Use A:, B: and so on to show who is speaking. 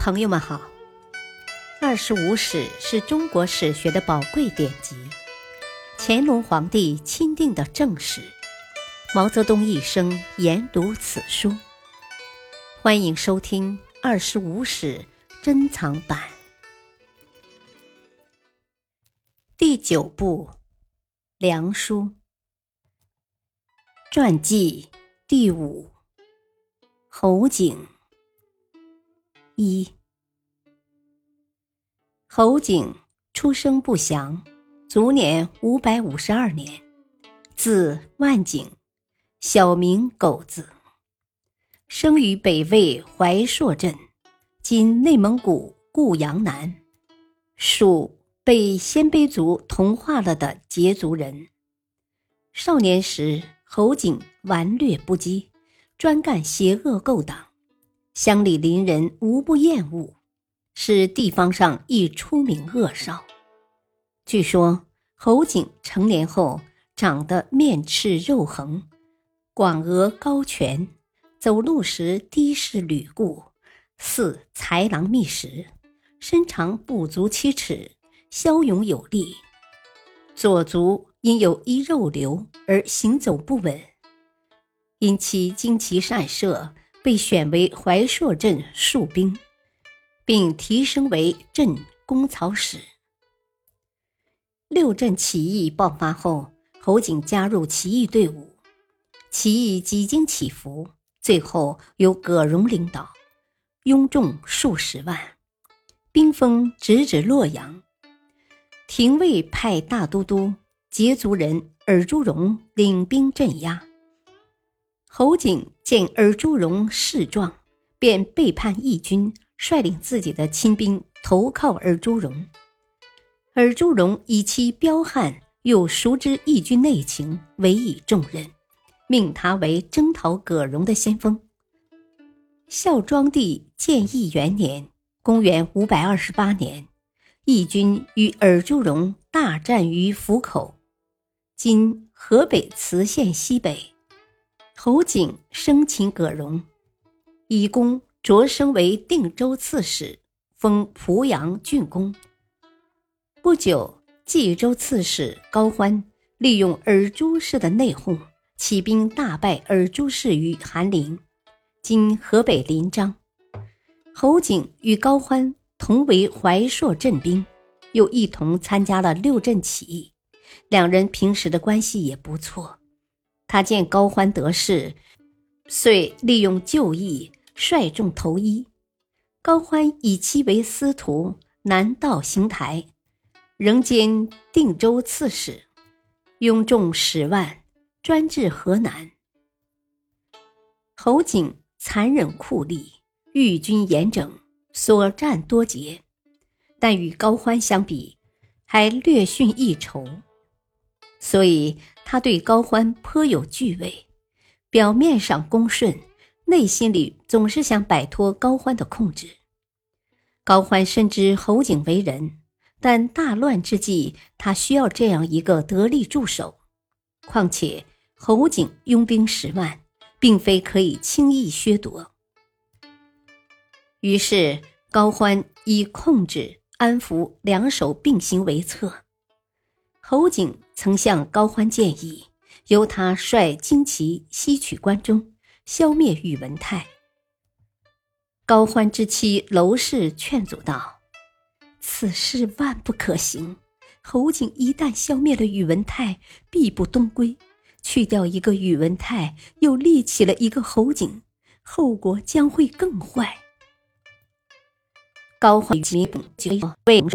A: 朋友们好，《二十五史》是中国史学的宝贵典籍，乾隆皇帝钦定的正史，毛泽东一生研读此书。欢迎收听《二十五史珍藏版》第九部《梁书》传记第五，侯景。一侯景出生不详，卒年五百五十二年，字万景，小名狗子，生于北魏怀朔镇（今内蒙古固阳南），属被鲜卑族同化了的羯族人。少年时，侯景顽劣不羁，专干邪恶勾当。乡里邻人无不厌恶，是地方上一出名恶少。据说侯景成年后长得面赤肉横，广额高颧，走路时低视履固，似豺狼觅食，身长不足七尺，骁勇有力。左足因有一肉瘤而行走不稳，因其精奇善射。被选为怀朔镇戍兵，并提升为镇公曹使。六镇起义爆发后，侯景加入起义队伍，起义几经起伏，最后由葛荣领导，拥众数十万，兵锋直指洛阳。廷尉派大都督羯族人尔朱荣领兵镇压。侯景见尔朱荣势壮，便背叛义军，率领自己的亲兵投靠尔朱荣。尔朱荣以其彪悍，又熟知义军内情，委以重任，命他为征讨葛荣的先锋。孝庄帝建义元年（公元528年），义军与尔朱荣大战于府口（今河北磁县西北）。侯景生擒葛荣，以功擢升为定州刺史，封濮阳郡公。不久，冀州刺史高欢利用尔朱氏的内讧，起兵大败尔朱氏于韩陵（今河北临漳）。侯景与高欢同为怀朔镇兵，又一同参加了六镇起义，两人平时的关系也不错。他见高欢得势，遂利用旧义率众投依。高欢以其为司徒，南道行台，仍兼定州刺史，拥众十万，专治河南。侯景残忍酷吏，御军严整，所战多捷，但与高欢相比，还略逊一筹。所以他对高欢颇有惧畏，表面上恭顺，内心里总是想摆脱高欢的控制。高欢深知侯景为人，但大乱之际，他需要这样一个得力助手。况且侯景拥兵十万，并非可以轻易削夺。于是高欢以控制、安抚两手并行为策。侯景曾向高欢建议，由他率精骑西取关中，消灭宇文泰。高欢之妻娄氏劝阻道：“此事万不可行。侯景一旦消灭了宇文泰，必不东归；去掉一个宇文泰，又立起了一个侯景，后果将会更坏。”高欢决定为吴。